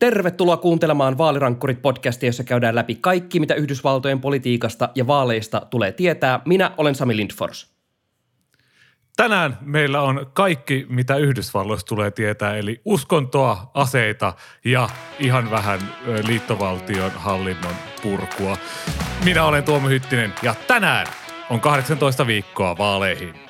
Tervetuloa kuuntelemaan Vaalirankkurit-podcastia, jossa käydään läpi kaikki, mitä Yhdysvaltojen politiikasta ja vaaleista tulee tietää. Minä olen Sami Lindfors. Tänään meillä on kaikki, mitä Yhdysvalloista tulee tietää, eli uskontoa, aseita ja ihan vähän liittovaltion hallinnon purkua. Minä olen Tuomo Hyttinen ja tänään on 18 viikkoa vaaleihin.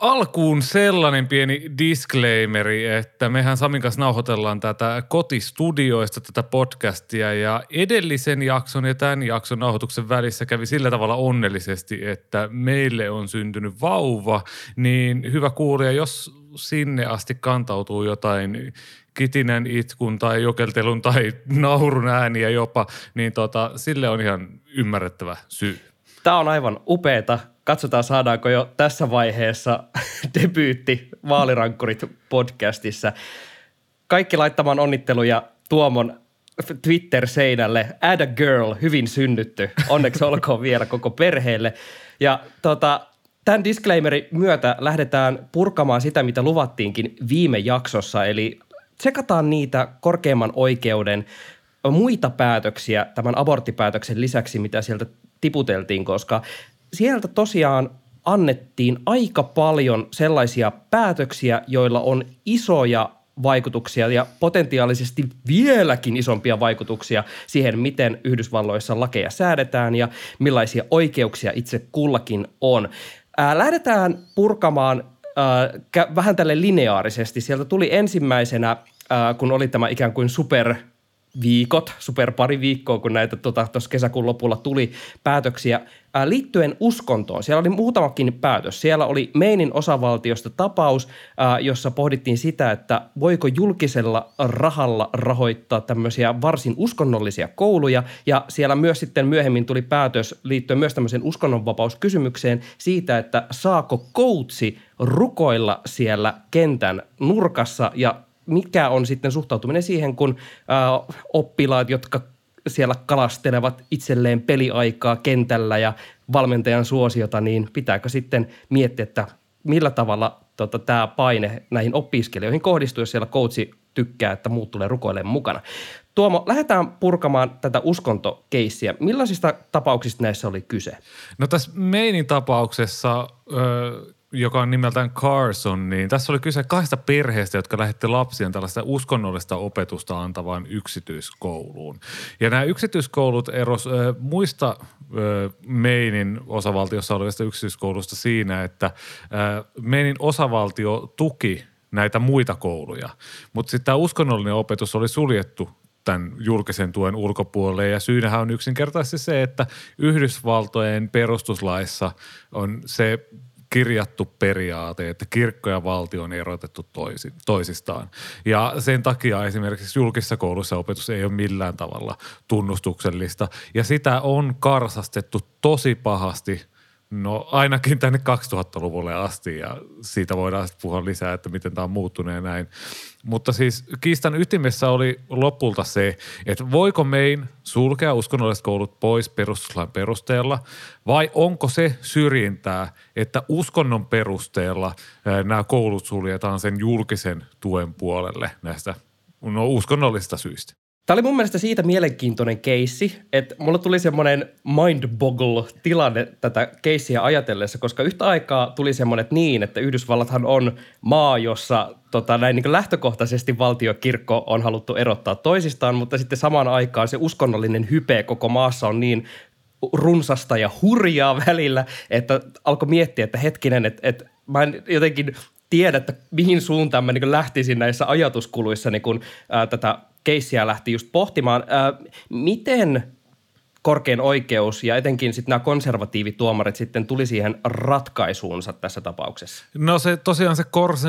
Alkuun sellainen pieni disclaimeri, että mehän Samin kanssa nauhoitellaan tätä kotistudioista tätä podcastia ja edellisen jakson ja tämän jakson nauhoituksen välissä kävi sillä tavalla onnellisesti, että meille on syntynyt vauva, niin hyvä kuulija, jos sinne asti kantautuu jotain kitinän itkun tai jokeltelun tai naurun ääniä jopa, niin tota, sille on ihan ymmärrettävä syy. Tämä on aivan upeeta katsotaan saadaanko jo tässä vaiheessa debyytti Vaalirankkurit podcastissa. Kaikki laittamaan onnitteluja Tuomon Twitter-seinälle. Add a girl, hyvin synnytty. Onneksi olkoon vielä koko perheelle. Ja tota, tämän disclaimerin myötä lähdetään purkamaan sitä, mitä luvattiinkin viime jaksossa. Eli tsekataan niitä korkeimman oikeuden muita päätöksiä tämän aborttipäätöksen lisäksi, mitä sieltä tiputeltiin, koska sieltä tosiaan annettiin aika paljon sellaisia päätöksiä, joilla on isoja vaikutuksia ja potentiaalisesti vieläkin isompia vaikutuksia siihen, miten Yhdysvalloissa lakeja säädetään ja millaisia oikeuksia itse kullakin on. Ää, lähdetään purkamaan vähän tälle lineaarisesti. Sieltä tuli ensimmäisenä, kun oli tämä ikään kuin super – viikot, super pari viikkoa, kun näitä tuossa tota, kesäkuun lopulla tuli päätöksiä ää, liittyen uskontoon. Siellä oli muutamakin päätös. Siellä oli Meinin osavaltiosta tapaus, ää, jossa pohdittiin sitä, että voiko julkisella rahalla rahoittaa tämmöisiä varsin uskonnollisia kouluja. Ja siellä myös sitten myöhemmin tuli päätös liittyen myös tämmöiseen uskonnonvapauskysymykseen siitä, että saako koutsi rukoilla siellä kentän nurkassa ja mikä on sitten suhtautuminen siihen, kun äh, oppilaat, jotka siellä kalastelevat itselleen peliaikaa kentällä ja valmentajan suosiota, niin pitääkö sitten miettiä, että millä tavalla tota, tämä paine näihin opiskelijoihin kohdistuu, jos siellä coachi tykkää, että muut tulee rukoilemaan mukana. Tuomo, lähdetään purkamaan tätä uskontokeissiä. Millaisista tapauksista näissä oli kyse? No tässä Meinin tapauksessa ö, joka on nimeltään Carson, niin tässä oli kyse kahdesta perheestä, jotka lähetti lapsien tällaista uskonnollista opetusta antavaan yksityiskouluun. Ja nämä yksityiskoulut eros äh, muista äh, Meinin osavaltiossa olevista yksityiskoulusta siinä, että äh, Meinin osavaltio tuki näitä muita kouluja. Mutta sitten tämä uskonnollinen opetus oli suljettu tämän julkisen tuen ulkopuolelle. Ja syynähän on yksinkertaisesti se, että Yhdysvaltojen perustuslaissa on se kirjattu periaate, että kirkko ja valtio on erotettu toisi, toisistaan. Ja sen takia esimerkiksi julkisessa koulussa opetus ei ole millään tavalla tunnustuksellista. Ja sitä on karsastettu tosi pahasti No ainakin tänne 2000-luvulle asti ja siitä voidaan sitten puhua lisää, että miten tämä on muuttunut ja näin. Mutta siis kiistan ytimessä oli lopulta se, että voiko mein sulkea uskonnolliset koulut pois perustuslain perusteella vai onko se syrjintää, että uskonnon perusteella nämä koulut suljetaan sen julkisen tuen puolelle näistä no, uskonnollisista syistä. Tämä oli mun mielestä siitä mielenkiintoinen keissi, että mulla tuli semmoinen mind-boggle-tilanne tätä keissiä ajatellessa, koska yhtä aikaa tuli semmoinen, että niin, että Yhdysvallathan on maa, jossa tota, näin niin lähtökohtaisesti valtiokirkko on haluttu erottaa toisistaan, mutta sitten samaan aikaan se uskonnollinen hype koko maassa on niin runsasta ja hurjaa välillä, että alkoi miettiä, että hetkinen, että, että mä en jotenkin tiedä, että mihin suuntaan mä niin lähtisin näissä ajatuskuluissa, niin kun ää, tätä keissiä lähti just pohtimaan. Ää, miten korkein oikeus ja etenkin sitten nämä konservatiivituomarit sitten tuli siihen ratkaisuunsa tässä tapauksessa? No se tosiaan se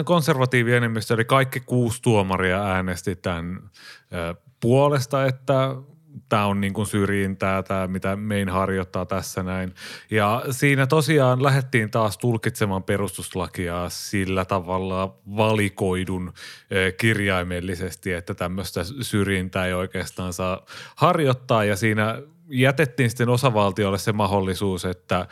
konservatiivi enemmistö, eli kaikki kuusi tuomaria äänesti tämän puolesta, että tämä on niin kuin syrjintää, tämä mitä mein harjoittaa tässä näin. Ja siinä tosiaan lähdettiin taas tulkitsemaan perustuslakia sillä tavalla valikoidun kirjaimellisesti, että tämmöistä syrjintää ei oikeastaan saa harjoittaa ja siinä jätettiin sitten osavaltiolle se mahdollisuus, että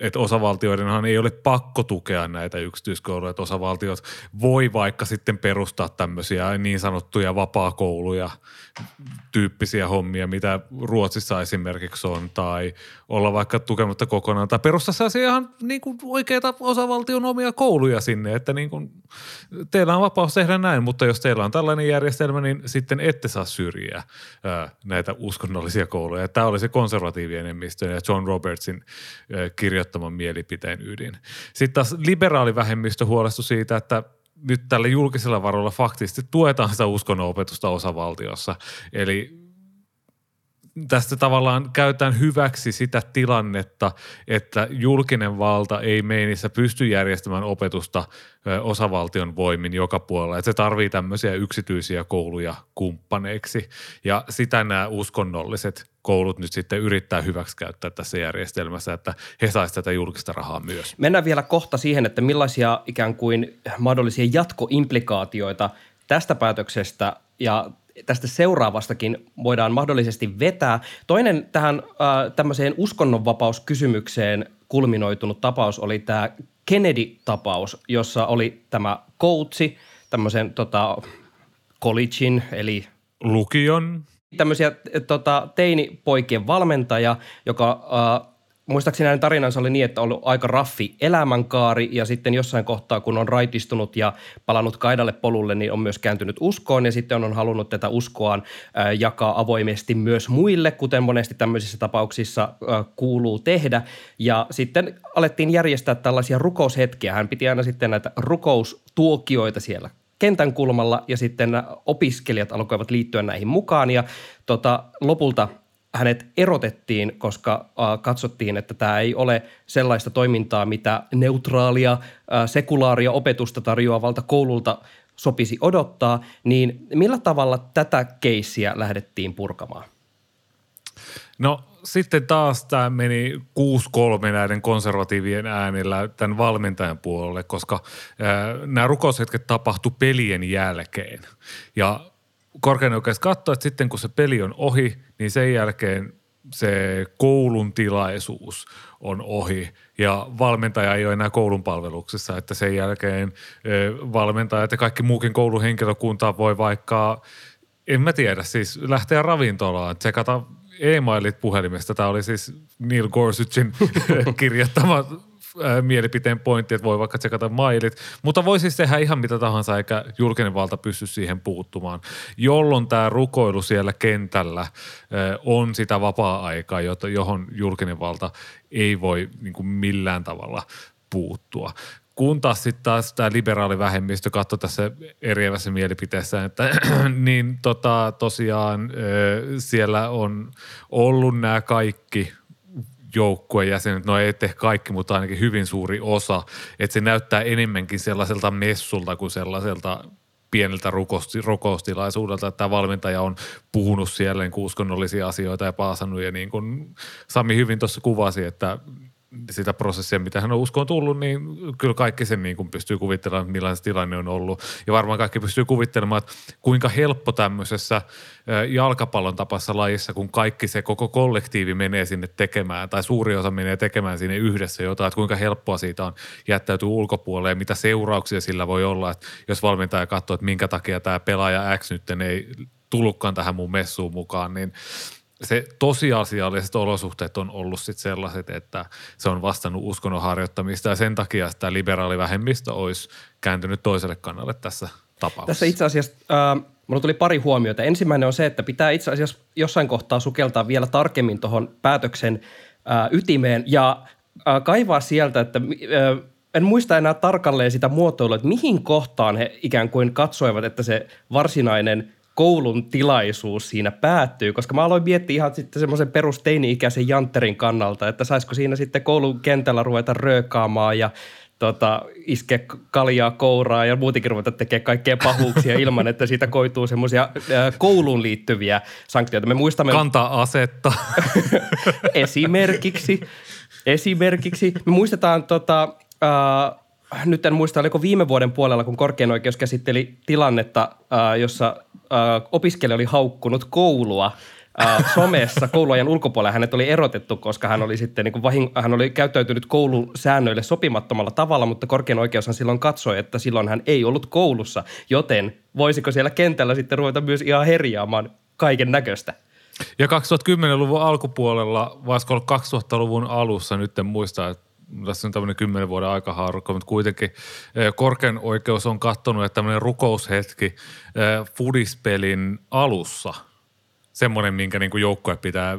että osavaltioidenhan ei ole pakko tukea näitä yksityiskouluja, että osavaltiot voi vaikka sitten perustaa tämmöisiä niin sanottuja vapaakouluja tyyppisiä hommia, mitä Ruotsissa esimerkiksi on, tai olla vaikka tukematta kokonaan, tai perustaa sellaisia ihan niin kuin oikeita osavaltion omia kouluja sinne, että niin kuin, teillä on vapaus tehdä näin, mutta jos teillä on tällainen järjestelmä, niin sitten ette saa syrjiä ää, näitä uskonnollisia kouluja. Tämä oli se konservatiivien enemmistö ja John Robertsin ää, kirjoittaman mielipiteen ydin. Sitten taas liberaalivähemmistö huolestui siitä, että nyt tällä julkisella varoilla faktisesti tuetaan sitä uskonnonopetusta osavaltiossa. Eli tästä tavallaan käytetään hyväksi sitä tilannetta, että julkinen valta ei meinissä pysty järjestämään opetusta osavaltion voimin joka puolella. Että se tarvii tämmöisiä yksityisiä kouluja kumppaneiksi ja sitä nämä uskonnolliset koulut nyt sitten yrittää hyväksikäyttää tässä järjestelmässä, että he saisivat tätä julkista rahaa myös. Mennään vielä kohta siihen, että millaisia ikään kuin mahdollisia jatkoimplikaatioita tästä päätöksestä ja tästä seuraavastakin voidaan mahdollisesti vetää. Toinen tähän äh, tämmöiseen uskonnonvapauskysymykseen kulminoitunut tapaus oli tämä Kennedy-tapaus, jossa oli tämä koutsi, tämmöisen tota, collegein eli lukion tämmöisiä tota, teinipoikien valmentaja, joka äh, muistaakseni hänen tarinansa oli niin, että on ollut aika raffi elämänkaari ja sitten jossain kohtaa, kun on raitistunut ja palannut kaidalle polulle, niin on myös kääntynyt uskoon ja sitten on halunnut tätä uskoaan äh, jakaa avoimesti myös muille, kuten monesti tämmöisissä tapauksissa äh, kuuluu tehdä. Ja sitten alettiin järjestää tällaisia rukoushetkiä. Hän piti aina sitten näitä rukoustuokioita siellä kentän kulmalla ja sitten opiskelijat alkoivat liittyä näihin mukaan ja tota, lopulta hänet erotettiin, koska äh, katsottiin, että tämä ei ole sellaista toimintaa, mitä neutraalia, äh, sekulaaria opetusta tarjoavalta koululta sopisi odottaa, niin millä tavalla tätä keissiä lähdettiin purkamaan? No sitten taas tämä meni 6-3 näiden konservatiivien äänillä tämän valmentajan puolelle, koska ää, nämä rukoushetket tapahtui pelien jälkeen. Ja korkein oikeus katsoi, että sitten kun se peli on ohi, niin sen jälkeen se koulun tilaisuus on ohi ja valmentaja ei ole enää koulun palveluksessa, että sen jälkeen valmentajat ja kaikki muukin koulun henkilökunta voi vaikka, en mä tiedä, siis lähteä ravintolaan, tsekata e-mailit puhelimesta. Tämä oli siis Neil Gorsuchin kirjoittama mielipiteen pointti, että voi vaikka tsekata mailit, mutta voi siis tehdä ihan mitä tahansa, eikä julkinen valta pysty siihen puuttumaan, jolloin tämä rukoilu siellä kentällä on sitä vapaa-aikaa, johon julkinen valta ei voi niin millään tavalla puuttua kun taas sitten taas tämä liberaali vähemmistö katsoi tässä eriävässä mielipiteessä, että niin tota, tosiaan siellä on ollut nämä kaikki joukkueen jäsenet, no ei tee kaikki, mutta ainakin hyvin suuri osa, että se näyttää enemmänkin sellaiselta messulta kuin sellaiselta pieneltä rukoustilaisuudelta, että tämä valmentaja on puhunut siellä niin uskonnollisia asioita ja paasannut. Ja niin kuin Sami hyvin tuossa kuvasi, että sitä prosessia, mitä hän on uskoon tullut, niin kyllä kaikki sen niin kuin pystyy kuvittelemaan, millainen se tilanne on ollut. Ja varmaan kaikki pystyy kuvittelemaan, että kuinka helppo tämmöisessä jalkapallon tapassa lajissa, kun kaikki se koko kollektiivi menee sinne tekemään, tai suuri osa menee tekemään sinne yhdessä jotain, että kuinka helppoa siitä on jättäytyä ulkopuolelle ja mitä seurauksia sillä voi olla, että jos valmentaja katsoo, että minkä takia tämä pelaaja X nyt ei tullutkaan tähän mun messuun mukaan, niin – se tosiasialliset olosuhteet on ollut sit sellaiset, että se on vastannut uskonnon harjoittamista ja sen takia tämä liberaalivähemmistö olisi kääntynyt toiselle kannalle tässä tapauksessa. Tässä itse asiassa äh, mulla tuli pari huomiota. Ensimmäinen on se, että pitää itse asiassa jossain kohtaa sukeltaa vielä tarkemmin tuohon päätöksen äh, ytimeen ja äh, kaivaa sieltä, että äh, en muista enää tarkalleen sitä muotoilua, että mihin kohtaan he ikään kuin katsoivat, että se varsinainen – koulun tilaisuus siinä päättyy, koska mä aloin miettiä ihan sitten semmoisen perusteini-ikäisen jantterin kannalta, että saisiko siinä sitten koulun kentällä ruveta röökaamaan ja tota, iske kaljaa kouraa ja muutenkin ruveta tekemään kaikkea pahuuksia ilman, että siitä koituu semmoisia kouluun liittyviä sanktioita. Me muistamme... Kantaa asetta. esimerkiksi. Esimerkiksi. Me muistetaan tota, äh, nyt en muista, oliko viime vuoden puolella, kun korkein oikeus käsitteli tilannetta, äh, jossa äh, opiskelija oli haukkunut koulua – äh, somessa kouluajan ulkopuolella. Hänet oli erotettu, koska hän oli sitten niin kuin vahing- hän oli käyttäytynyt koulun säännöille sopimattomalla tavalla, mutta korkein oikeushan silloin katsoi, että silloin hän ei ollut koulussa, joten voisiko siellä kentällä sitten ruveta myös ihan herjaamaan kaiken näköistä? Ja 2010-luvun alkupuolella, vaikka 2000-luvun alussa, nyt en muista, että tässä on tämmöinen kymmenen vuoden aikahaarukka, mutta kuitenkin eh, korkein oikeus on katsonut, että tämmöinen rukoushetki eh, fudispelin alussa – semmoinen, minkä niin joukkue pitää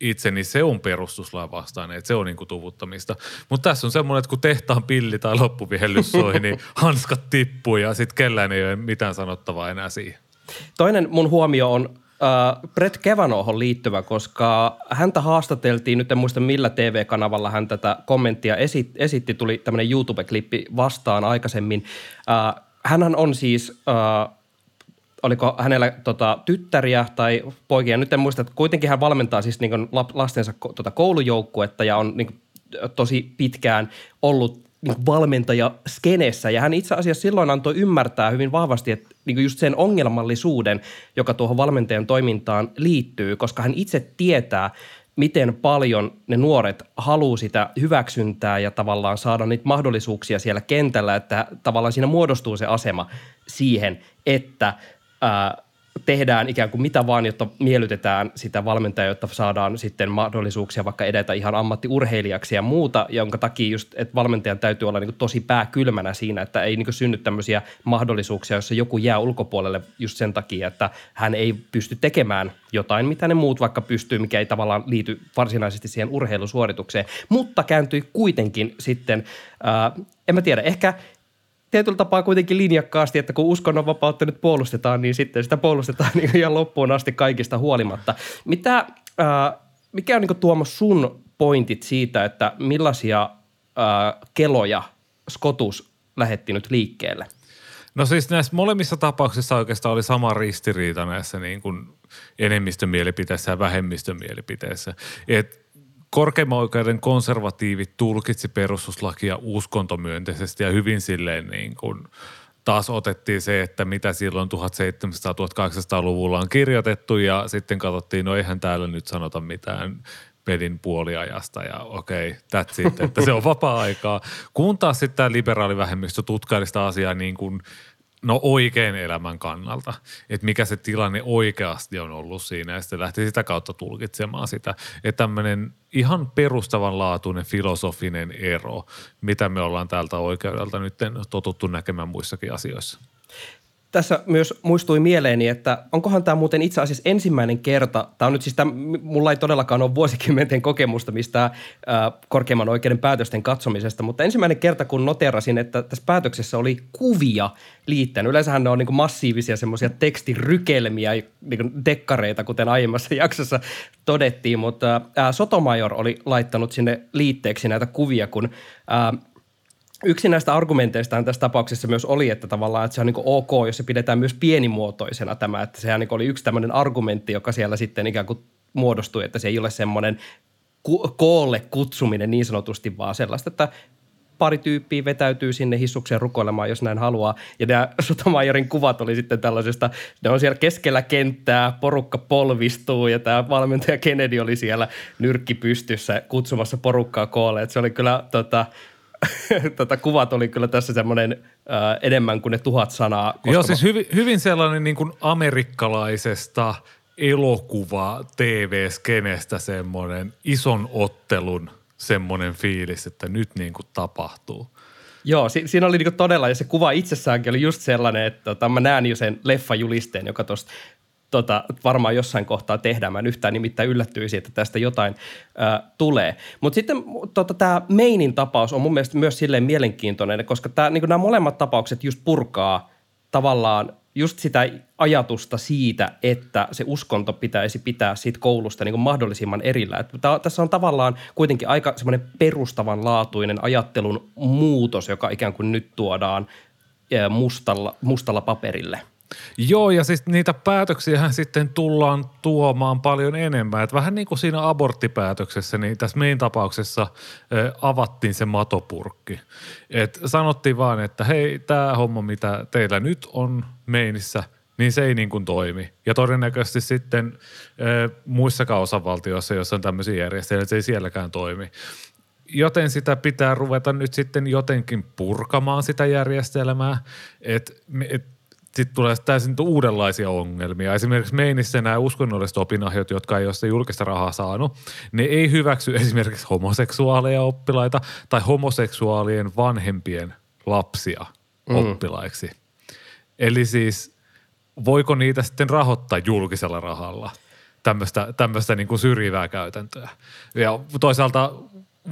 itse, niin se on perustuslain vastainen, että se on niin kuin tuvuttamista. Mutta tässä on semmoinen, että kun tehtaan pilli tai loppuvihellys soi, niin hanskat tippuu ja sitten kellään ei ole mitään sanottavaa enää siihen. Toinen mun huomio on äh, Brett Kevanohon liittyvä, koska häntä haastateltiin, nyt en muista millä TV-kanavalla hän tätä kommenttia esit, esitti, tuli tämmöinen YouTube-klippi vastaan aikaisemmin. Äh, hänhän on siis äh, oliko hänellä tota, tyttäriä tai poikia, nyt en muista, että kuitenkin hän valmentaa siis niin lastensa tota, koulujoukkuetta ja on niin tosi pitkään ollut niin valmentaja skenessä. Ja hän itse asiassa silloin antoi ymmärtää hyvin vahvasti, että niin just sen ongelmallisuuden, joka tuohon valmentajan toimintaan liittyy, koska hän itse tietää, miten paljon ne nuoret haluaa sitä hyväksyntää ja tavallaan saada niitä mahdollisuuksia siellä kentällä, että tavallaan siinä muodostuu se asema siihen, että – ää, tehdään ikään kuin mitä vaan, jotta miellytetään sitä valmentajaa, jotta saadaan sitten mahdollisuuksia vaikka edetä ihan ammattiurheilijaksi ja muuta, jonka takia just, että valmentajan täytyy olla niin kuin tosi pääkylmänä siinä, että ei niin kuin synny tämmöisiä mahdollisuuksia, jossa joku jää ulkopuolelle just sen takia, että hän ei pysty tekemään jotain, mitä ne muut vaikka pystyy, mikä ei tavallaan liity varsinaisesti siihen urheilusuoritukseen, mutta kääntyi kuitenkin sitten, ää, en mä tiedä, ehkä tietyllä tapaa kuitenkin linjakkaasti, että kun uskonnonvapautta nyt puolustetaan, niin sitten sitä puolustetaan niin ihan loppuun asti kaikista huolimatta. Mitä, äh, mikä on niin Tuomo sun pointit siitä, että millaisia äh, keloja Skotus lähetti nyt liikkeelle? No siis näissä molemmissa tapauksissa oikeastaan oli sama ristiriita näissä niin kuin enemmistön mielipiteissä ja vähemmistön mielipiteissä. Et korkeimman oikeuden konservatiivit tulkitsi perustuslakia uskontomyönteisesti ja hyvin silleen niin kuin taas otettiin se, että mitä silloin 1700-1800-luvulla on kirjoitettu ja sitten katsottiin, no eihän täällä nyt sanota mitään pelin puoliajasta ja okei, okay, that's it, että se on vapaa-aikaa. Kun taas sitten tämä liberaalivähemmistö tutkailista asiaa niin kuin – no oikein elämän kannalta, että mikä se tilanne oikeasti on ollut siinä ja sitten lähti sitä kautta tulkitsemaan sitä. Että tämmöinen ihan perustavanlaatuinen filosofinen ero, mitä me ollaan täältä oikeudelta nyt totuttu näkemään muissakin asioissa tässä myös muistui mieleeni, että onkohan tämä muuten itse asiassa ensimmäinen kerta, tämä on nyt siis, tämä, mulla ei todellakaan ole vuosikymmenten kokemusta mistä korkeimman oikeuden päätösten katsomisesta, mutta ensimmäinen kerta, kun noterasin, että tässä päätöksessä oli kuvia liittänyt. Yleensähän ne on niin massiivisia semmoisia tekstirykelmiä, niin dekkareita, kuten aiemmassa jaksossa todettiin, mutta äh, Sotomayor oli laittanut sinne liitteeksi näitä kuvia, kun äh, Yksi näistä argumenteista tässä tapauksessa myös oli, että tavallaan että se on niin ok, jos se pidetään myös pienimuotoisena tämä, että sehän niin oli yksi tämmöinen argumentti, joka siellä sitten ikään kuin muodostui, että se ei ole semmoinen koolle kutsuminen niin sanotusti, vaan sellaista, että pari tyyppiä vetäytyy sinne hissukseen rukoilemaan, jos näin haluaa. Ja nämä Sotomajorin kuvat oli sitten tällaisesta, ne on siellä keskellä kenttää, porukka polvistuu ja tämä valmentaja Kennedy oli siellä nyrkki pystyssä kutsumassa porukkaa koolle. Että se oli kyllä tota, tota, kuvat oli kyllä tässä semmoinen äh, enemmän kuin ne tuhat sanaa. Koska Joo, siis hyvin, hyvin sellainen niin kuin amerikkalaisesta elokuva TV-skenestä semmoinen ison ottelun semmoinen fiilis, että nyt niin kuin tapahtuu. Joo, si- siinä oli niinku todella, ja se kuva itsessäänkin oli just sellainen, että tota, mä näen jo sen leffajulisteen, joka tuosta tota, varmaan jossain kohtaa tehdään. Mä en yhtään nimittäin yllättyisi, että tästä jotain ä, tulee. Mutta sitten tota, tämä Mainin tapaus on mun mielestä myös silleen mielenkiintoinen, koska tää, niin nämä molemmat tapaukset just purkaa tavallaan just sitä ajatusta siitä, että se uskonto pitäisi pitää siitä koulusta niin kuin mahdollisimman erillä. Että tässä on tavallaan kuitenkin aika semmoinen perustavanlaatuinen ajattelun muutos, joka ikään kuin nyt tuodaan mustalla, mustalla paperille – Joo, ja siis niitä päätöksiä sitten tullaan tuomaan paljon enemmän. Et vähän niin kuin siinä aborttipäätöksessä, niin tässä meidän tapauksessa avattiin se matopurkki. Et sanottiin vaan, että hei, tämä homma, mitä teillä nyt on meinissä, niin se ei niin kuin toimi. Ja todennäköisesti sitten ö, muissakaan osavaltioissa, joissa on tämmöisiä järjestelmiä, se ei sielläkään toimi joten sitä pitää ruveta nyt sitten jotenkin purkamaan sitä järjestelmää, että et sitten tulee täysin uudenlaisia ongelmia. Esimerkiksi meinissä nämä uskonnolliset opinahjot, jotka ei ole sitä julkista rahaa saanut, ne ei hyväksy esimerkiksi homoseksuaaleja oppilaita tai homoseksuaalien vanhempien lapsia mm. oppilaiksi. Eli siis voiko niitä sitten rahoittaa julkisella rahalla? tämmöistä, tämmöistä niin kuin syrjivää käytäntöä. Ja toisaalta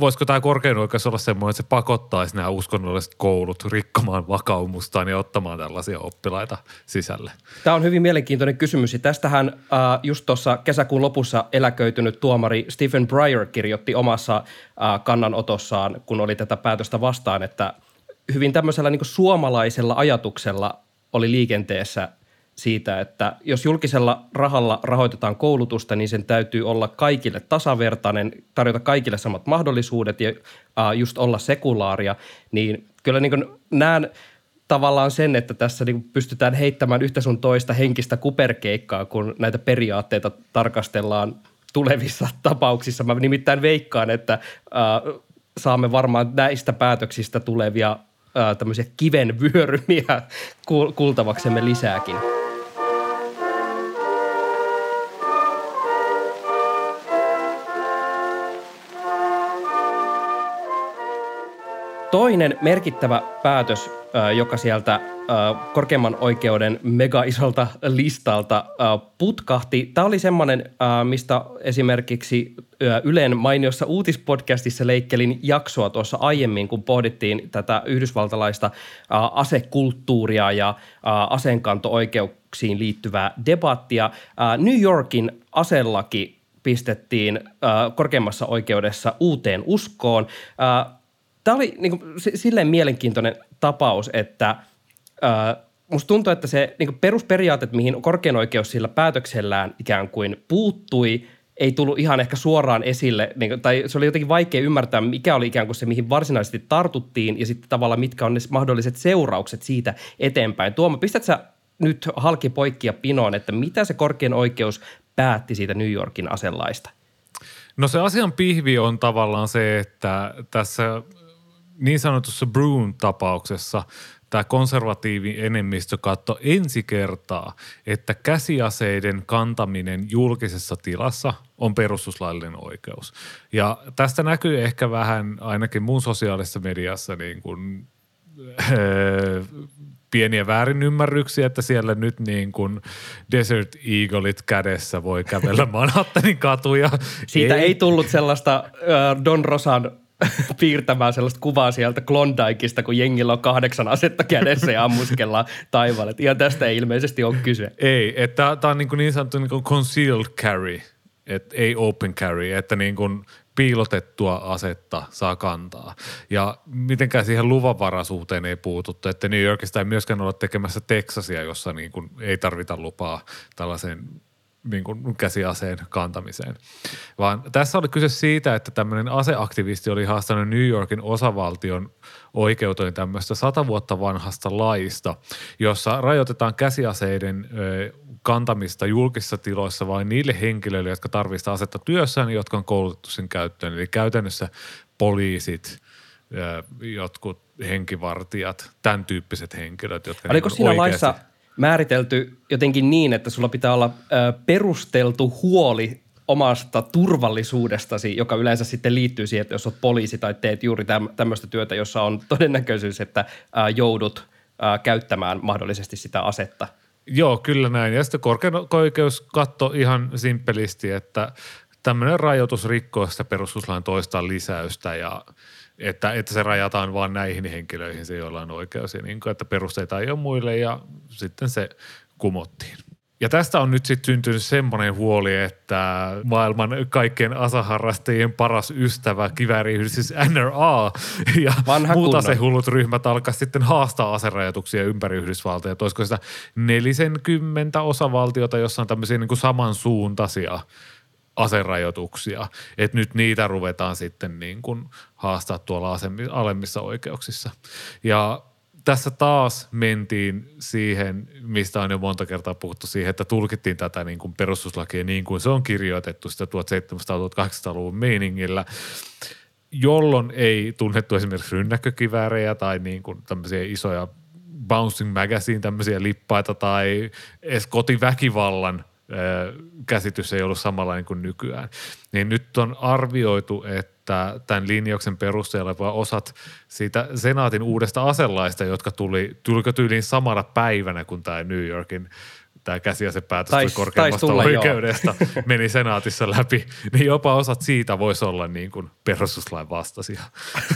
voisiko tämä korkein oikeus olla semmoinen, että se pakottaisi nämä uskonnolliset koulut rikkomaan vakaumustaan ja ottamaan tällaisia oppilaita sisälle? Tämä on hyvin mielenkiintoinen kysymys. Ja tästähän äh, just tuossa kesäkuun lopussa eläköitynyt tuomari Stephen Breyer kirjoitti omassa äh, kannanotossaan, kun oli tätä päätöstä vastaan, että hyvin tämmöisellä niin suomalaisella ajatuksella oli liikenteessä – siitä, että jos julkisella rahalla rahoitetaan koulutusta, niin sen täytyy olla kaikille tasavertainen, tarjota kaikille samat mahdollisuudet ja just olla sekulaaria, niin kyllä niin näen tavallaan sen, että tässä niin pystytään heittämään yhtä sun toista henkistä kuperkeikkaa, kun näitä periaatteita tarkastellaan tulevissa tapauksissa. Mä nimittäin veikkaan, että saamme varmaan näistä päätöksistä tulevia tämmöisiä kiven vyörymiä kuultavaksemme lisääkin. Toinen merkittävä päätös, joka sieltä korkeimman oikeuden mega isolta listalta putkahti. Tämä oli semmoinen, mistä esimerkiksi Ylen mainiossa uutispodcastissa leikkelin jaksoa tuossa aiemmin, kun pohdittiin tätä yhdysvaltalaista asekulttuuria ja aseenkanto-oikeuksiin liittyvää debattia. New Yorkin aselaki pistettiin korkeimmassa oikeudessa uuteen uskoon tämä oli niin kuin, silleen mielenkiintoinen tapaus, että ää, musta tuntuu, että se niin kuin perusperiaate, mihin korkein oikeus sillä päätöksellään ikään kuin puuttui, ei tullut ihan ehkä suoraan esille, niin kuin, tai se oli jotenkin vaikea ymmärtää, mikä oli ikään kuin se, mihin varsinaisesti tartuttiin, ja sitten tavallaan mitkä on ne mahdolliset seuraukset siitä eteenpäin. Tuomo, pistät sä nyt halki poikkia pinoon, että mitä se korkein oikeus päätti siitä New Yorkin aselaista? No se asian pihvi on tavallaan se, että tässä niin sanotussa Broom-tapauksessa tämä konservatiivi enemmistö katto ensi kertaa, että käsiaseiden kantaminen julkisessa tilassa on perustuslaillinen oikeus. Ja tästä näkyy ehkä vähän ainakin mun sosiaalisessa mediassa niin kuin, öö, pieniä väärinymmärryksiä, että siellä nyt niin kuin Desert Eaglet kädessä voi kävellä Manhattanin katuja. Siitä ei, ei tullut sellaista uh, Don Rosan piirtämään sellaista kuvaa sieltä Klondikeista, kun jengillä on kahdeksan asetta kädessä ja ammuskellaan taivaalle. Ihan tästä ei ilmeisesti ole kyse. Ei, että tämä on niin, niin sanottu niin concealed carry, et ei open carry, että niin kuin piilotettua asetta saa kantaa. Ja mitenkään siihen luvanvaraisuuteen ei puututtu, että New Yorkista ei myöskään olla tekemässä Texasia, jossa niin kuin ei tarvita lupaa tällaiseen niin kuin käsiaseen kantamiseen. Vaan tässä oli kyse siitä, että tämmöinen aseaktivisti oli haastanut New Yorkin osavaltion oikeuteen tämmöistä sata vuotta vanhasta laista, jossa rajoitetaan käsiaseiden kantamista julkisissa tiloissa vain niille henkilöille, jotka tarvitsevat asetta työssään, jotka on koulutettu sen käyttöön. Eli käytännössä poliisit, jotkut henkivartijat, tämän tyyppiset henkilöt, jotka Oliko niin siinä oikeasti... laissa määritelty jotenkin niin, että sulla pitää olla ö, perusteltu huoli omasta turvallisuudestasi, joka yleensä sitten liittyy siihen, että jos olet poliisi tai teet juuri täm, tämmöistä työtä, jossa on todennäköisyys, että ö, joudut ö, käyttämään mahdollisesti sitä asetta. Joo, kyllä näin. Ja sitten korkein oikeus katto ihan simppelisti, että tämmöinen rajoitus rikkoo sitä perustuslain toista lisäystä ja että, että se rajataan vain näihin henkilöihin, se joilla on oikeus, ja niin kuin, että perusteita ei ole muille, ja sitten se kumottiin. Ja tästä on nyt sitten syntynyt semmoinen huoli, että maailman kaikkien asaharrastajien paras ystävä, kivääriyhdistys NRA ja Vanha muut kunnon. asehullut ryhmät alkaa sitten haastaa aserajoituksia ympäri Yhdysvaltoja. Että olisiko sitä nelisenkymmentä osavaltiota, jossa on tämmöisiä niin kuin samansuuntaisia aserajoituksia. Että nyt niitä ruvetaan sitten niin kuin haastaa tuolla alemmissa oikeuksissa. Ja tässä taas mentiin siihen, mistä on jo monta kertaa puhuttu siihen, että tulkittiin tätä niin kuin perustuslakia niin kuin se on kirjoitettu sitä 1700-1800-luvun meiningillä, jolloin ei tunnettu esimerkiksi rynnäkkökiväärejä tai niin kuin tämmöisiä isoja Bouncing Magazine tämmöisiä lippaita tai edes kotiväkivallan käsitys ei ollut samanlainen kuin nykyään. Niin nyt on arvioitu, että tämän linjauksen perusteella vaan osat siitä senaatin uudesta aselaista, jotka tuli, tuliko tyyliin samana päivänä kuin tämä New Yorkin tämä käsiasepäätös tuli Tais- korkeimmasta tais tulla, joo. oikeudesta, meni senaatissa läpi, niin jopa osat siitä voisi olla niin kuin perustuslain vastaisia.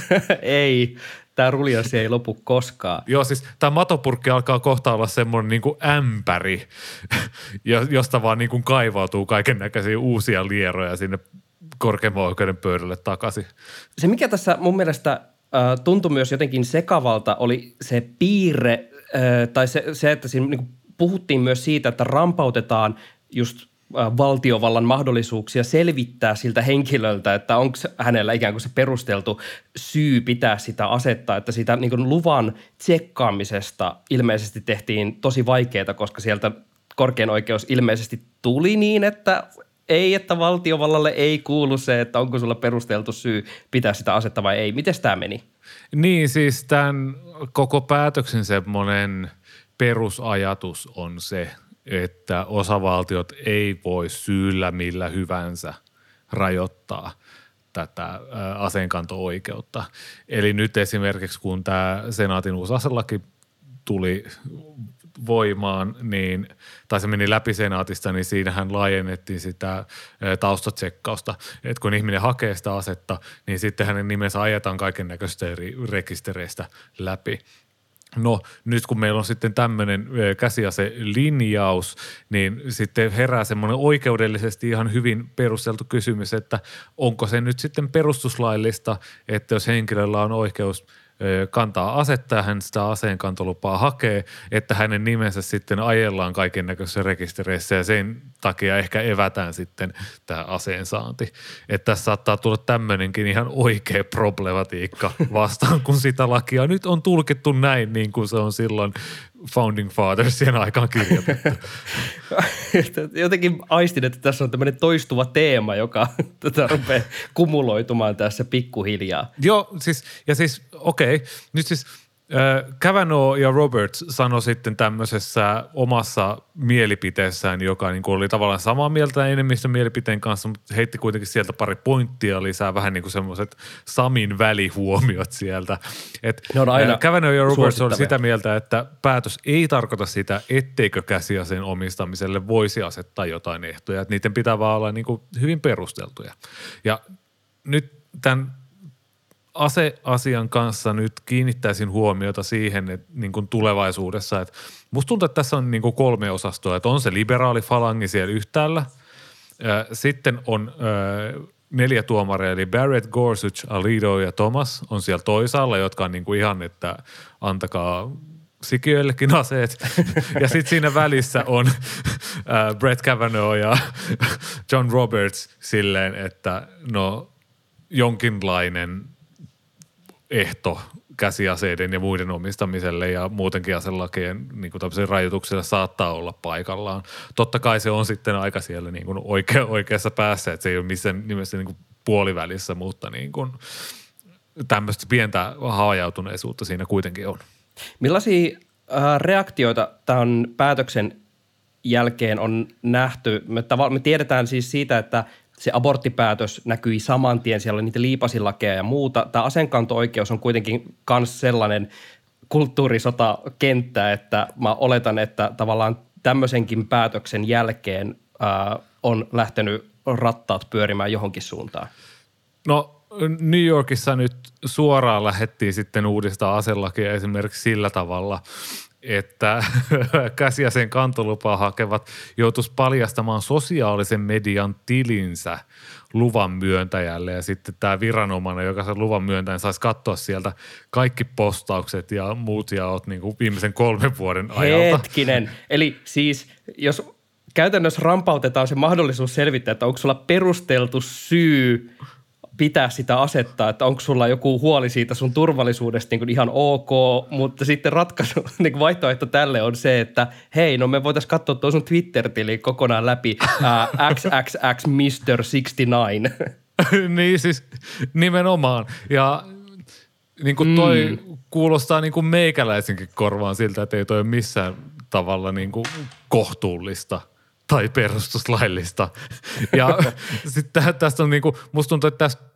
ei, tämä ruljanssi ei lopu koskaan. Joo, siis tämä matopurkki alkaa kohta olla semmoinen niin kuin ämpäri, jo- josta vaan niin kuin kaivautuu kaiken näköisiä uusia lieroja sinne korkeimman oikeuden pöydälle takaisin. Se, mikä tässä mun mielestä äh, tuntui myös jotenkin sekavalta, oli se piirre, äh, tai se, se että siinä niin puhuttiin myös siitä, että rampautetaan just valtiovallan mahdollisuuksia selvittää siltä henkilöltä, että onko hänellä ikään kuin se perusteltu syy pitää sitä asettaa, että sitä niin kuin luvan tsekkaamisesta ilmeisesti tehtiin tosi vaikeaa, koska sieltä korkein oikeus ilmeisesti tuli niin, että ei, että valtiovallalle ei kuulu se, että onko sulla perusteltu syy pitää sitä asetta vai ei. Miten tämä meni? Niin siis tämän koko päätöksen semmoinen perusajatus on se, että osavaltiot ei voi syyllä millä hyvänsä rajoittaa tätä aseenkanto-oikeutta. Eli nyt esimerkiksi kun tämä senaatin uusi aselaki tuli voimaan, niin, tai se meni läpi senaatista, niin siinähän laajennettiin sitä taustatsekkausta. Että kun ihminen hakee sitä asetta, niin sitten hänen nimensä ajetaan kaiken näköistä eri rekistereistä läpi. No nyt kun meillä on sitten tämmöinen ö, käsiaselinjaus, niin sitten herää semmoinen oikeudellisesti ihan hyvin perusteltu kysymys, että onko se nyt sitten perustuslaillista, että jos henkilöllä on oikeus kantaa asetta ja hän sitä aseenkantolupaa hakee, että hänen nimensä sitten ajellaan kaiken näköisissä rekistereissä ja sen takia ehkä evätään sitten tämä aseen saanti. Että tässä saattaa tulla tämmöinenkin ihan oikea problematiikka vastaan, kun sitä lakia nyt on tulkittu näin, niin kuin se on silloin Founding Fathersien aikaan kirjoitettu. Jotenkin aistin, että tässä on tämmöinen toistuva teema, joka tätä rupeaa kumuloitumaan tässä pikkuhiljaa. Joo, siis, ja siis okei, nyt siis Kavanaugh ja Roberts sanoi sitten tämmöisessä omassa mielipiteessään, joka niin kuin oli tavallaan samaa mieltä enemmistön mielipiteen kanssa, mutta heitti kuitenkin sieltä pari pointtia lisää, vähän niin kuin semmoiset Samin välihuomiot sieltä. Et, Ne on aina Kavanaugh ja Roberts oli sitä mieltä, että päätös ei tarkoita sitä, etteikö käsiaseen omistamiselle voisi asettaa jotain ehtoja, että niiden pitää vaan olla niin kuin hyvin perusteltuja. Ja nyt tämän aseasian kanssa nyt kiinnittäisin huomiota siihen, että niin kuin tulevaisuudessa, että musta tuntuu, että tässä on niin kuin kolme osastoa, että on se liberaali falangi siellä yhtäällä, sitten on neljä tuomaria, eli Barrett, Gorsuch, Alito ja Thomas on siellä toisaalla, jotka on niin kuin ihan, että antakaa sikiöillekin aseet. ja sitten siinä välissä on Brett Kavanaugh ja John Roberts silleen, että no jonkinlainen ehto käsiaseiden ja muiden omistamiselle ja muutenkin aselakien niin kuin tämmöiselle rajoitukselle saattaa olla paikallaan. Totta kai se on sitten aika siellä niin kuin oikea, oikeassa päässä, että se ei ole missään nimessä niin kuin puolivälissä, mutta niin kuin tämmöistä pientä haajautuneisuutta siinä kuitenkin on. Millaisia äh, reaktioita tämän päätöksen jälkeen on nähty? Me, me tiedetään siis siitä, että se aborttipäätös näkyi saman tien, siellä oli niitä liipasilakeja ja muuta. Tämä asenkanto-oikeus on kuitenkin myös sellainen kulttuurisotakenttä, että mä oletan, että tavallaan tämmöisenkin päätöksen jälkeen äh, on lähtenyt rattaat pyörimään johonkin suuntaan. No New Yorkissa nyt suoraan lähettiin sitten uudistaa aselakia esimerkiksi sillä tavalla, että käsiaseen kantolupaa hakevat joutuisi paljastamaan sosiaalisen median tilinsä luvan myöntäjälle ja sitten tämä viranomainen, joka sen luvan myöntäjän saisi katsoa sieltä kaikki postaukset ja muut ja oot niin kuin viimeisen kolmen vuoden ajalta. Hetkinen. Eli siis jos käytännössä rampautetaan se mahdollisuus selvittää, että onko sulla perusteltu syy pitää sitä asettaa, että onko sulla joku huoli siitä sun turvallisuudesta niin kuin ihan ok, mutta sitten ratkaisu, niin kuin vaihtoehto tälle on se, että hei, no me voitaisiin katsoa tuo sun Twitter-tili kokonaan läpi, ää, XXX Mr. 69. niin siis nimenomaan. Ja niin kuin toi mm. kuulostaa niin kuin meikäläisenkin korvaan siltä, että ei toi missään tavalla niin kuin kohtuullista tai perustuslaillista. Ja sitten tästä on niin kuin, musta tuntuu, että tästä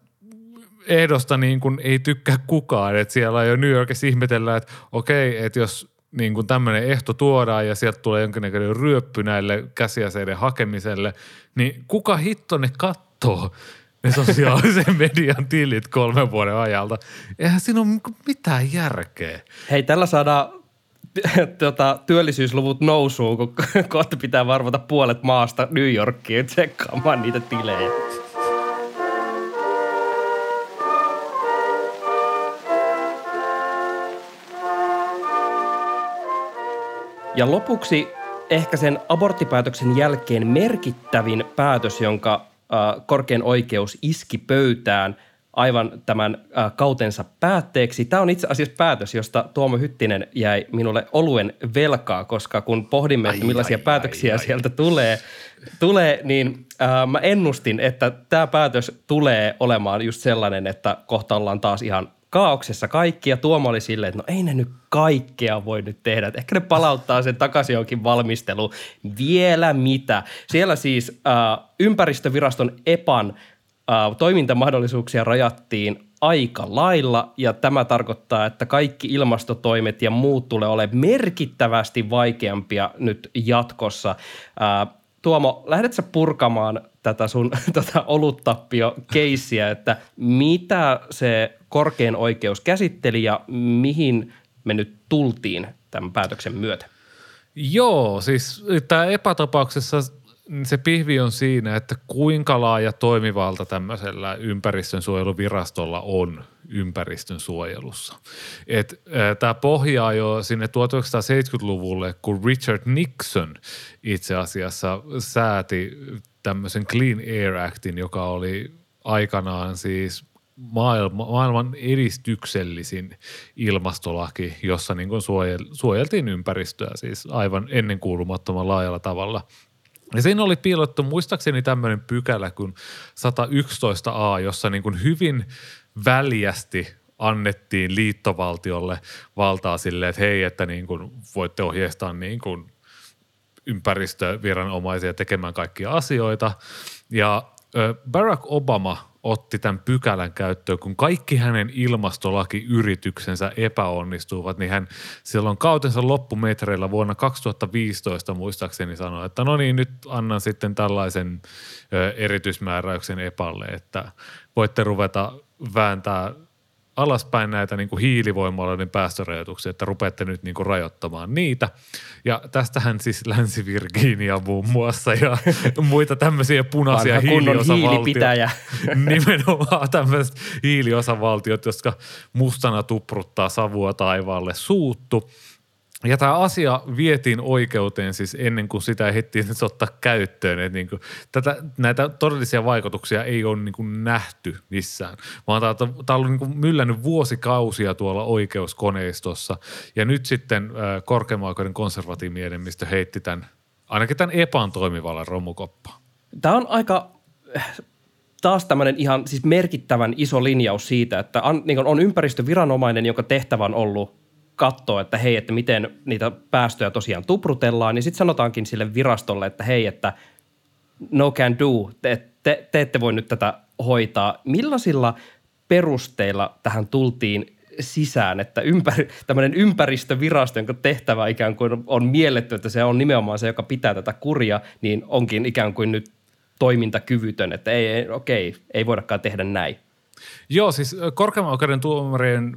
ehdosta niin kuin ei tykkää kukaan. Että siellä jo New Yorkissa ihmetellään, että okei, että jos niin kuin tämmöinen ehto tuodaan ja sieltä tulee jonkinnäköinen ryöppy näille käsiaseiden hakemiselle, niin kuka hitto ne kattoo ne sosiaalisen median tilit kolmen vuoden ajalta? Eihän siinä ole mitään järkeä. Hei, tällä saadaan tota, työllisyysluvut nousuun, kun kohta pitää varvata puolet maasta New Yorkiin tsekkaamaan niitä tilejä. Ja lopuksi ehkä sen aborttipäätöksen jälkeen merkittävin päätös, jonka äh, korkein oikeus iski pöytään aivan tämän äh, kautensa päätteeksi. Tämä on itse asiassa päätös, josta Tuomo Hyttinen jäi minulle oluen velkaa, koska kun pohdimme, ai, että millaisia ai, päätöksiä ai, sieltä ai. tulee, tulee, niin äh, mä ennustin, että tämä päätös tulee olemaan just sellainen, että kohta ollaan taas ihan kaauksessa kaikki ja Tuomo oli silleen, että no ei ne nyt kaikkea voi nyt tehdä. Että ehkä ne palauttaa sen takaisin jonkin valmistelu. Vielä mitä? Siellä siis äh, ympäristöviraston EPAN äh, toimintamahdollisuuksia rajattiin aika lailla ja tämä tarkoittaa, että kaikki ilmastotoimet ja muut tulee olemaan merkittävästi vaikeampia nyt jatkossa. Äh, Tuomo, lähdetkö purkamaan tätä sun tota oluttappio-keissiä, että mitä se korkein oikeus käsitteli ja mihin me nyt tultiin tämän päätöksen myötä? Joo, siis tämä epätapauksessa se pihvi on siinä, että kuinka laaja toimivalta tämmöisellä ympäristönsuojeluvirastolla on ympäristön suojelussa. Tämä pohjaa jo sinne 1970-luvulle, kun Richard Nixon itse asiassa sääti tämmöisen Clean Air Actin, joka oli aikanaan siis maailma, maailman edistyksellisin ilmastolaki, jossa niin suojel, suojeltiin ympäristöä siis aivan ennenkuulumattoman laajalla tavalla. Ja siinä oli piilottu muistaakseni tämmöinen pykälä kuin 111a, jossa niin kuin hyvin väljästi annettiin liittovaltiolle valtaa silleen, että hei, että niin kuin voitte ohjeistaa niin kuin ympäristöviranomaisia tekemään kaikkia asioita. Ja Barack Obama otti tämän pykälän käyttöön, kun kaikki hänen ilmastolakiyrityksensä epäonnistuvat, niin hän silloin kautensa loppumetreillä vuonna 2015 muistaakseni sanoi, että no niin, nyt annan sitten tällaisen erityismääräyksen epälle, että voitte ruveta vääntää alaspäin näitä niin kuin hiilivoimaloiden päästörajoituksia, että rupeatte nyt niin kuin rajoittamaan niitä. Ja tästähän siis Länsi-Virginia muun muassa ja muita tämmöisiä punaisia hiiliosavaltioita. Nimenomaan tämmöiset hiiliosavaltiot, jotka mustana tupruttaa savua taivaalle suuttu. Ja tämä asia vietiin oikeuteen siis ennen kuin sitä ehdittiin ottaa käyttöön. Että niin kuin, tätä, näitä todellisia vaikutuksia ei ole niin kuin nähty missään, vaan tämä, tämä on ollut niin kuin myllännyt vuosikausia tuolla oikeuskoneistossa. Ja nyt sitten äh, korkeimman oikeuden konservatiivinen enemmistö heitti tämän, ainakin tämän EPAn toimivalle romukoppaan. Tämä on aika taas tämmöinen ihan siis merkittävän iso linjaus siitä, että on, niin on ympäristöviranomainen, jonka tehtävä on ollut katsoa, että hei, että miten niitä päästöjä tosiaan tuprutellaan, niin sitten sanotaankin sille virastolle, että hei, että no can do, te, te, te ette voi nyt tätä hoitaa. Millaisilla perusteilla tähän tultiin sisään, että ympäri, tämmöinen ympäristövirasto, jonka tehtävä ikään kuin on mielletty, että se on nimenomaan se, joka pitää tätä kuria, niin onkin ikään kuin nyt toimintakyvytön, että ei, ei okei, ei voidakaan tehdä näin. Joo, siis korkeamman oikeuden tuomarien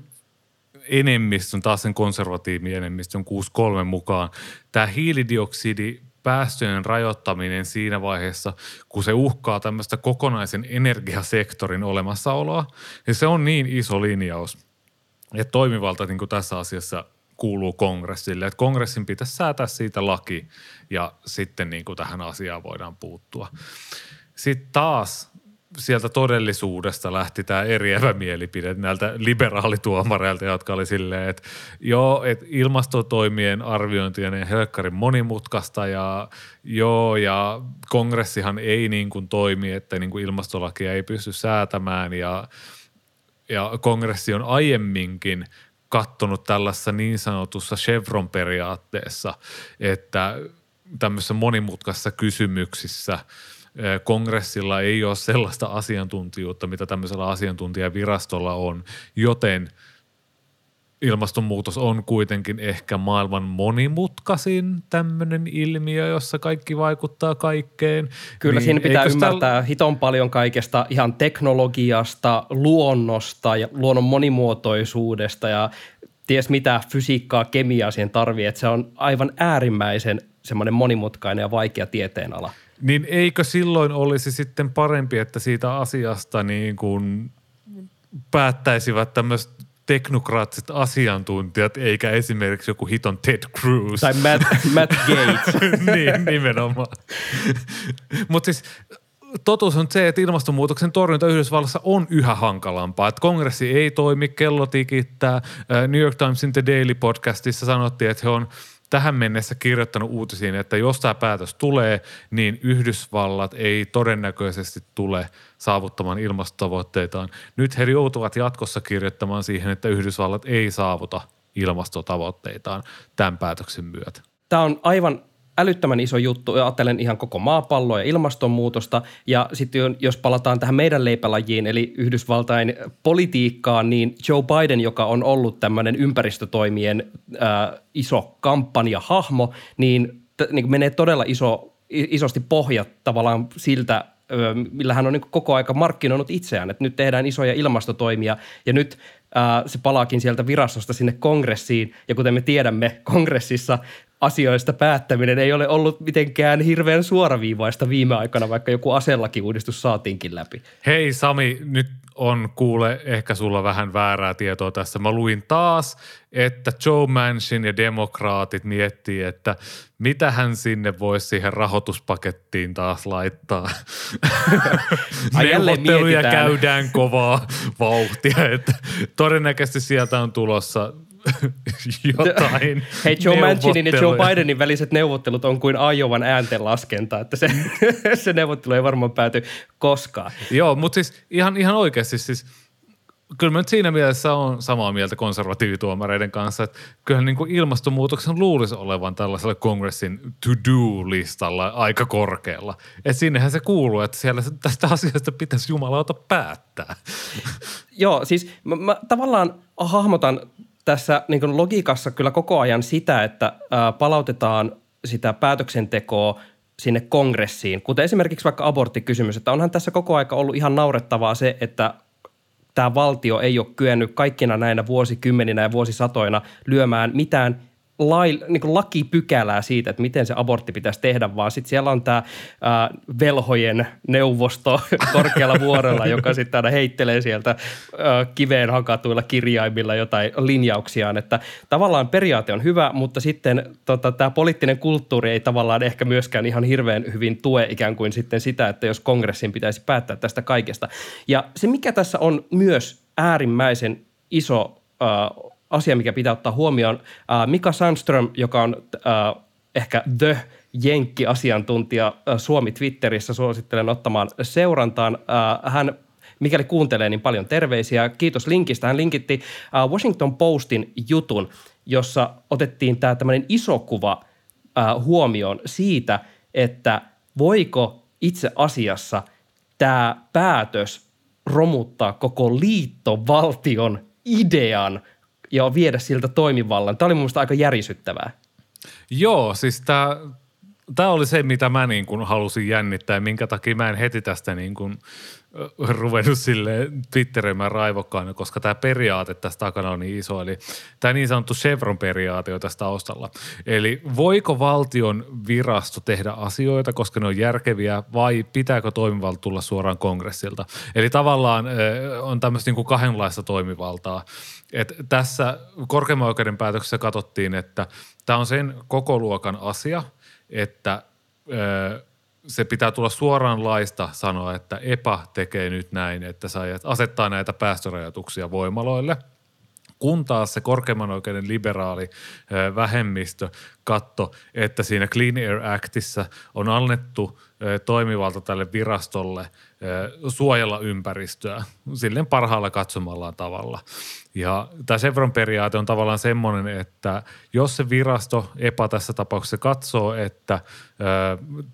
enemmistön, taas sen konservatiivin enemmistön 6-3 mukaan, tämä hiilidioksidi päästöjen rajoittaminen siinä vaiheessa, kun se uhkaa tämmöistä kokonaisen energiasektorin olemassaoloa, ja se on niin iso linjaus, että toimivalta niin kuin tässä asiassa kuuluu kongressille. Että kongressin pitäisi säätää siitä laki ja sitten niin kuin tähän asiaan voidaan puuttua. Sitten taas sieltä todellisuudesta lähti tämä eriävä mielipide näiltä liberaalituomareilta, jotka oli silleen, että joo, että ilmastotoimien arviointi on helkkarin monimutkaista ja joo, ja kongressihan ei niin kuin toimi, että niin kuin ilmastolakia ei pysty säätämään ja, ja kongressi on aiemminkin kattonut tällaisessa niin sanotussa Chevron-periaatteessa, että tämmöisissä monimutkaisissa kysymyksissä – kongressilla ei ole sellaista asiantuntijuutta, mitä tämmöisellä asiantuntijavirastolla on, joten ilmastonmuutos on kuitenkin ehkä maailman monimutkaisin tämmöinen ilmiö, jossa kaikki vaikuttaa kaikkeen. Kyllä niin siinä pitää ymmärtää täl... hiton paljon kaikesta ihan teknologiasta, luonnosta ja luonnon monimuotoisuudesta ja ties mitä fysiikkaa, kemiaa siihen tarvii, että se on aivan äärimmäisen semmoinen monimutkainen ja vaikea tieteenala. Niin eikö silloin olisi sitten parempi, että siitä asiasta niin kuin päättäisivät tämmöiset teknokraattiset asiantuntijat, eikä esimerkiksi joku hiton Ted Cruz. Tai Matt, Matt Gates. niin, nimenomaan. Mutta siis totuus on se, että ilmastonmuutoksen torjunta Yhdysvallassa on yhä hankalampaa. Että kongressi ei toimi, kello tikittää. New York Timesin The Daily podcastissa sanottiin, että he on – tähän mennessä kirjoittanut uutisiin, että jos tämä päätös tulee, niin Yhdysvallat ei todennäköisesti tule saavuttamaan ilmastotavoitteitaan. Nyt he joutuvat jatkossa kirjoittamaan siihen, että Yhdysvallat ei saavuta ilmastotavoitteitaan tämän päätöksen myötä. Tämä on aivan älyttömän iso juttu. Ajattelen ihan koko maapalloa ja ilmastonmuutosta. Ja sitten jos palataan tähän meidän leipälajiin, eli Yhdysvaltain politiikkaan, niin Joe Biden, joka on ollut tämmöinen ympäristötoimien ää, iso kampanjahahmo, niin, t- niin menee todella iso, isosti pohjat tavallaan siltä, millä hän on niin koko aika markkinoinut itseään, että nyt tehdään isoja ilmastotoimia ja nyt se palaakin sieltä virastosta sinne kongressiin. Ja kuten me tiedämme, kongressissa asioista päättäminen ei ole ollut mitenkään hirveän suoraviivaista viime aikana, vaikka joku aselakiuudistus saatiinkin läpi. Hei Sami, nyt on kuule ehkä sulla vähän väärää tietoa tässä. Mä luin taas, että Joe Manchin ja demokraatit miettii, että mitä hän sinne voisi siihen rahoituspakettiin taas laittaa. Neuvotteluja käydään kovaa vauhtia, että todennäköisesti sieltä on tulossa jotain Hei, Joe Manchinin ja Joe Bidenin väliset neuvottelut on kuin Iowan äänten laskenta, että se, se neuvottelu ei varmaan pääty koskaan. Joo, mutta siis ihan, ihan oikeasti siis kyllä mä nyt siinä mielessä on samaa mieltä konservatiivituomareiden kanssa, että kyllä niin kuin ilmastonmuutoksen luulisi olevan tällaisella kongressin to-do-listalla aika korkealla. Että sinnehän se kuuluu, että siellä tästä asiasta pitäisi jumalauta päättää. Joo, siis mä, mä tavallaan hahmotan tässä niin kuin logiikassa kyllä koko ajan sitä, että ää, palautetaan sitä päätöksentekoa sinne kongressiin, kuten esimerkiksi vaikka aborttikysymys, että onhan tässä koko aika ollut ihan naurettavaa se, että tämä valtio ei ole kyennyt kaikkina näinä vuosikymmeninä ja vuosisatoina lyömään mitään lai, niin kuin lakipykälää siitä, että miten se abortti pitäisi tehdä, vaan sitten siellä on tämä ää, velhojen neuvosto korkealla vuorella, joka sitten aina heittelee sieltä ää, kiveen hakatuilla kirjaimilla jotain linjauksiaan, että tavallaan periaate on hyvä, mutta sitten tota, tämä poliittinen kulttuuri ei tavallaan ehkä myöskään ihan hirveän hyvin tue ikään kuin sitten sitä, että jos kongressin pitäisi päättää tästä kaikesta. Ja se, mikä tässä on myös äärimmäisen iso äh, asia, mikä pitää ottaa huomioon. Mika Sandström, joka on ehkä the Jenkki-asiantuntija Suomi Twitterissä, suosittelen ottamaan seurantaan. Hän mikäli kuuntelee, niin paljon terveisiä. Kiitos linkistä. Hän linkitti Washington Postin jutun, jossa otettiin tämä tämmöinen iso kuva huomioon siitä, että voiko itse asiassa tämä päätös romuttaa koko liittovaltion idean – ja viedä siltä toimivallan. Tämä oli mun aika järisyttävää. Joo, siis tämä tämä oli se, mitä mä niin kuin halusin jännittää minkä takia mä en heti tästä niin kuin ruvennut sille twitterimään raivokkaana, koska tämä periaate tässä takana on niin iso. Eli tämä niin sanottu Chevron-periaate on tässä taustalla. Eli voiko valtion virasto tehdä asioita, koska ne on järkeviä, vai pitääkö toimivalta tulla suoraan kongressilta? Eli tavallaan on tämmöistä niin kuin kahdenlaista toimivaltaa. Et tässä korkeimman oikeuden päätöksessä katsottiin, että tämä on sen koko luokan asia, että se pitää tulla suoraan laista sanoa, että EPA tekee nyt näin, että saa asettaa näitä päästörajoituksia voimaloille – kun taas se korkeimman oikeuden liberaali vähemmistö katto, että siinä Clean Air Actissa on annettu toimivalta tälle virastolle suojella ympäristöä silleen parhaalla katsomallaan tavalla. Ja tämä Chevron periaate on tavallaan semmoinen, että jos se virasto, EPA tässä tapauksessa katsoo, että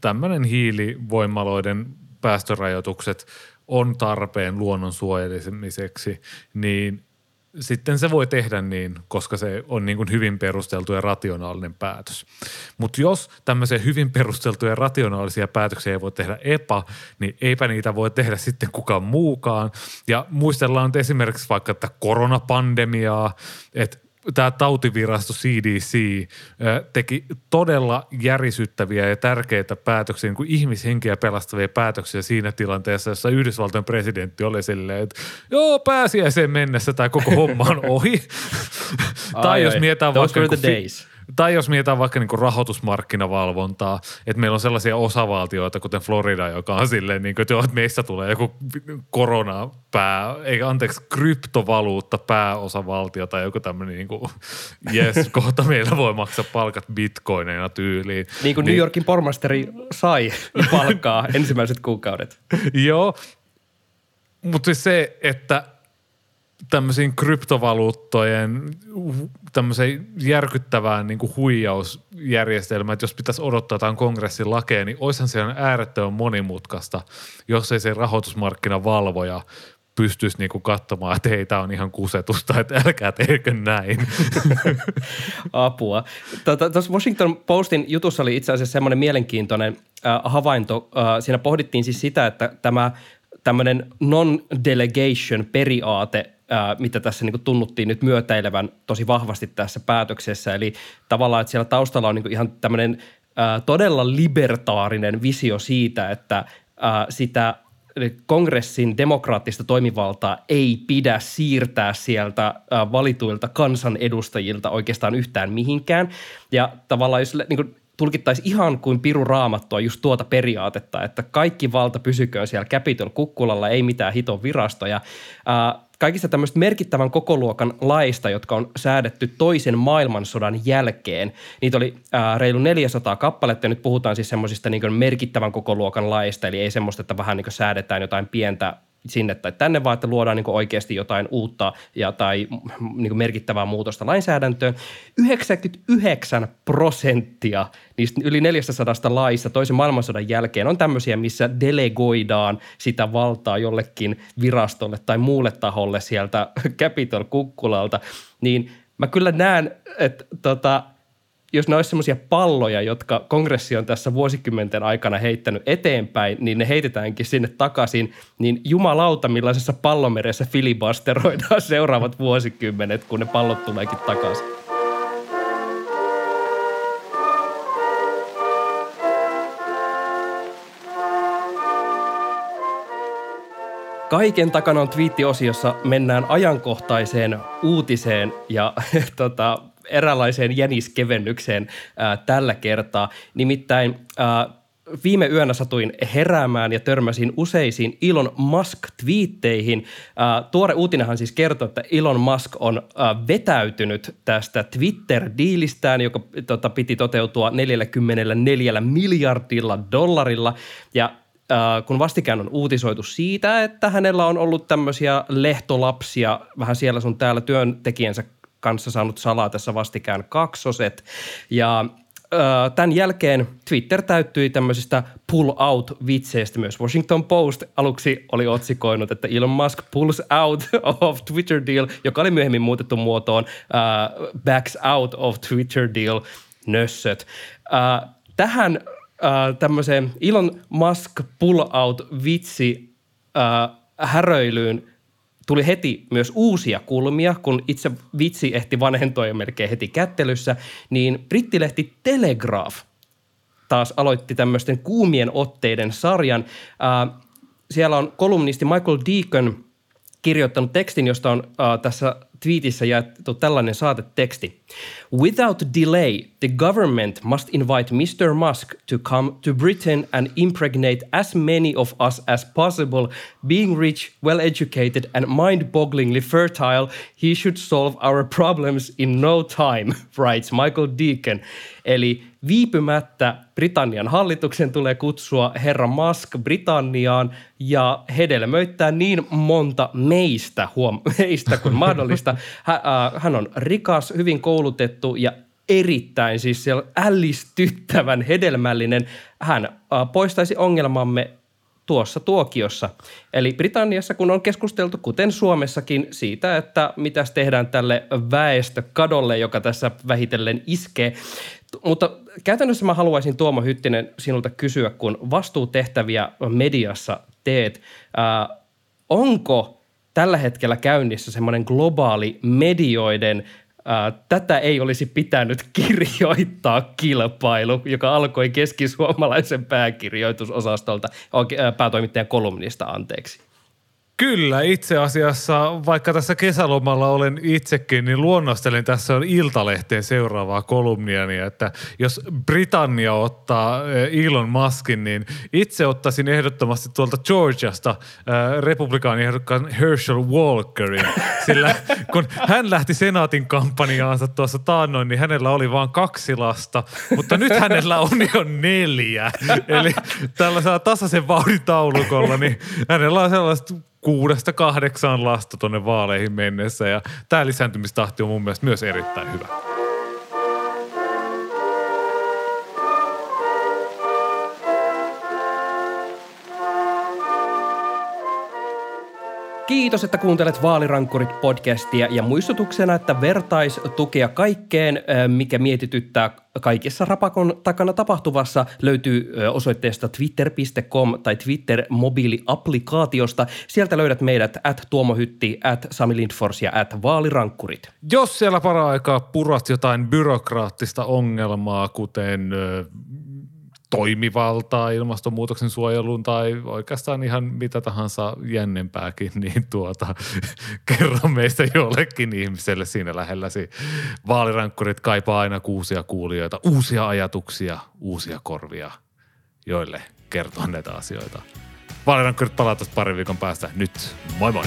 tämmöinen hiilivoimaloiden päästörajoitukset on tarpeen luonnon suojelemiseksi, niin sitten se voi tehdä niin, koska se on niin kuin hyvin perusteltu ja rationaalinen päätös. Mutta jos tämmöisiä hyvin perusteltuja ja rationaalisia päätöksiä ei voi tehdä EPA, niin eipä niitä voi tehdä sitten kukaan muukaan. Ja muistellaan nyt esimerkiksi vaikka tätä koronapandemiaa, että tämä tautivirasto CDC teki todella järisyttäviä ja tärkeitä päätöksiä, niin kuin ihmishenkiä pelastavia päätöksiä siinä tilanteessa, jossa Yhdysvaltojen presidentti oli silleen, että joo, pääsiäiseen mennessä tämä koko homma on ohi. tai jos mietitään vaikka... Those were the days tai jos mietitään vaikka niin rahoitusmarkkinavalvontaa, että meillä on sellaisia osavaltioita, kuten Florida, joka on silleen, niin kuin, että, joo, että meistä tulee joku koronapää, ei anteeksi, kryptovaluutta pääosavaltio tai joku tämmöinen, niin kuin, yes, kohta meillä voi maksaa palkat bitcoineina tyyliin. Niin kuin New niin- Yorkin pormasteri sai palkkaa ensimmäiset kuukaudet. joo, mutta siis se, että tämmöisiin kryptovaluuttojen tämmöiseen järkyttävään niin huijausjärjestelmään, että jos pitäisi odottaa jotain kongressin lakeja, niin olisihan se äärettömän monimutkaista, jos ei se rahoitusmarkkinavalvoja pystyisi niinku katsomaan, että hei, tämä on ihan kusetusta, että älkää teekö näin. Apua. Tuossa tota, Washington Postin jutussa oli itse asiassa semmoinen mielenkiintoinen äh, havainto. Äh, siinä pohdittiin siis sitä, että tämä tämmöinen non-delegation periaate mitä tässä niin tunnuttiin nyt myötäilevän tosi vahvasti tässä päätöksessä. Eli tavallaan, että siellä taustalla on niin ihan tämmöinen todella libertaarinen visio siitä, että sitä kongressin demokraattista toimivaltaa ei pidä siirtää sieltä valituilta kansanedustajilta oikeastaan yhtään mihinkään. Ja tavallaan jos niin kuin tulkittaisiin ihan kuin piru raamattua just tuota periaatetta, että kaikki valta pysyköön siellä Capitol kukkulalla, ei mitään hiton virastoja kaikista tämmöistä merkittävän kokoluokan laista, jotka on säädetty toisen maailmansodan jälkeen. Niitä oli ää, reilu 400 kappaletta ja nyt puhutaan siis semmoisista niin merkittävän kokoluokan laista, eli ei semmoista, että vähän niin säädetään jotain pientä sinne tai tänne, vaan että luodaan niin oikeasti jotain uutta ja, tai niin merkittävää muutosta lainsäädäntöön. 99 prosenttia niistä yli 400 laista toisen maailmansodan jälkeen on tämmöisiä, missä delegoidaan sitä valtaa jollekin virastolle tai muulle taholle sieltä Capitol kukkulalta, niin mä kyllä näen, että tota, jos ne olisi semmoisia palloja, jotka kongressi on tässä vuosikymmenten aikana heittänyt eteenpäin, niin ne heitetäänkin sinne takaisin, niin jumalauta millaisessa pallomeressä filibusteroidaan seuraavat vuosikymmenet, kun ne pallot tuleekin takaisin. Kaiken takana on twiittiosiossa mennään ajankohtaiseen uutiseen ja tota, eräänlaiseen jäniskevennykseen ää, tällä kertaa. Nimittäin ää, viime yönä satuin heräämään ja törmäsin useisiin Elon Musk-twiitteihin. Ää, tuore uutinenhan siis kertoo, että Elon Musk on ää, vetäytynyt tästä Twitter-diilistään, joka tota, piti toteutua 44 miljardilla dollarilla. Ja kun vastikään on uutisoitu siitä, että hänellä on ollut tämmöisiä lehtolapsia vähän siellä sun täällä työntekijänsä kanssa saanut salaa tässä vastikään kaksoset. Ja tämän jälkeen Twitter täyttyi tämmöisistä pull-out-vitseistä myös. Washington Post aluksi oli otsikoinut, että Elon Musk pulls out of Twitter deal, joka oli myöhemmin muutettu muotoon uh, backs out of Twitter deal, nössöt. Uh, tähän äh, tämmöiseen Elon Musk pull-out-vitsi äh, häröilyyn tuli heti myös uusia kulmia, kun itse vitsi ehti vanhentua jo melkein heti kättelyssä, niin brittilehti Telegraph taas aloitti tämmöisten kuumien otteiden sarjan. Äh, siellä on kolumnisti Michael Deacon kirjoittanut tekstin, josta on äh, tässä tweetissä jaettu tällainen saateteksti. Without delay, the government must invite Mr. Musk to come to Britain and impregnate as many of us as possible. Being rich, well educated, and mind bogglingly fertile, he should solve our problems in no time, writes Michael Deacon. Eli viipymättä Britannian hallituksen tulee kutsua herra Musk Britanniaan ja hedelmöittää niin monta meistä, huom, meistä kuin mahdollista. Hän on rikas, hyvin koulutettu ja erittäin siis siellä ällistyttävän hedelmällinen. Hän poistaisi ongelmamme tuossa tuokiossa. Eli Britanniassa, kun on keskusteltu, kuten Suomessakin, siitä, että mitä tehdään tälle väestökadolle, joka tässä vähitellen iskee. Mutta käytännössä mä haluaisin Tuomo Hyttinen sinulta kysyä, kun vastuutehtäviä mediassa teet, ää, onko tällä hetkellä käynnissä semmoinen globaali medioiden tätä ei olisi pitänyt kirjoittaa kilpailu, joka alkoi keskisuomalaisen pääkirjoitusosastolta, päätoimittajan kolumnista anteeksi. Kyllä, itse asiassa, vaikka tässä kesälomalla olen itsekin, niin luonnostelin tässä on Iltalehteen seuraavaa kolumniani, että jos Britannia ottaa eh, Elon Muskin, niin itse ottaisin ehdottomasti tuolta Georgiasta äh, republikaaniehdokkaan Herschel Walkerin, sillä kun hän lähti senaatin kampanjaansa tuossa taannoin, niin hänellä oli vain kaksi lasta, mutta nyt hänellä on jo neljä. Eli tällaisella tasaisen vauhdin taulukolla, niin hänellä on sellaista kuudesta kahdeksaan lasta tuonne vaaleihin mennessä ja tämä lisääntymistahti on mun mielestä myös erittäin hyvä. Kiitos, että kuuntelet Vaalirankkurit podcastia ja muistutuksena, että vertaistukea kaikkeen, mikä mietityttää kaikessa rapakon takana tapahtuvassa, löytyy osoitteesta twitter.com tai Twitter-mobiiliaplikaatiosta. Sieltä löydät meidät at Tuomo Hytti, at Sami Lindfors ja at Vaalirankkurit. Jos siellä para-aikaa purat jotain byrokraattista ongelmaa, kuten toimivaltaa ilmastonmuutoksen suojeluun tai oikeastaan ihan mitä tahansa jännempääkin, niin tuota, kerro meistä jollekin ihmiselle siinä lähelläsi. Vaalirankkurit kaipaa aina uusia kuulijoita, uusia ajatuksia, uusia korvia, joille kertoa näitä asioita. Vaalirankkurit palaa pari viikon päästä. Nyt moi moi!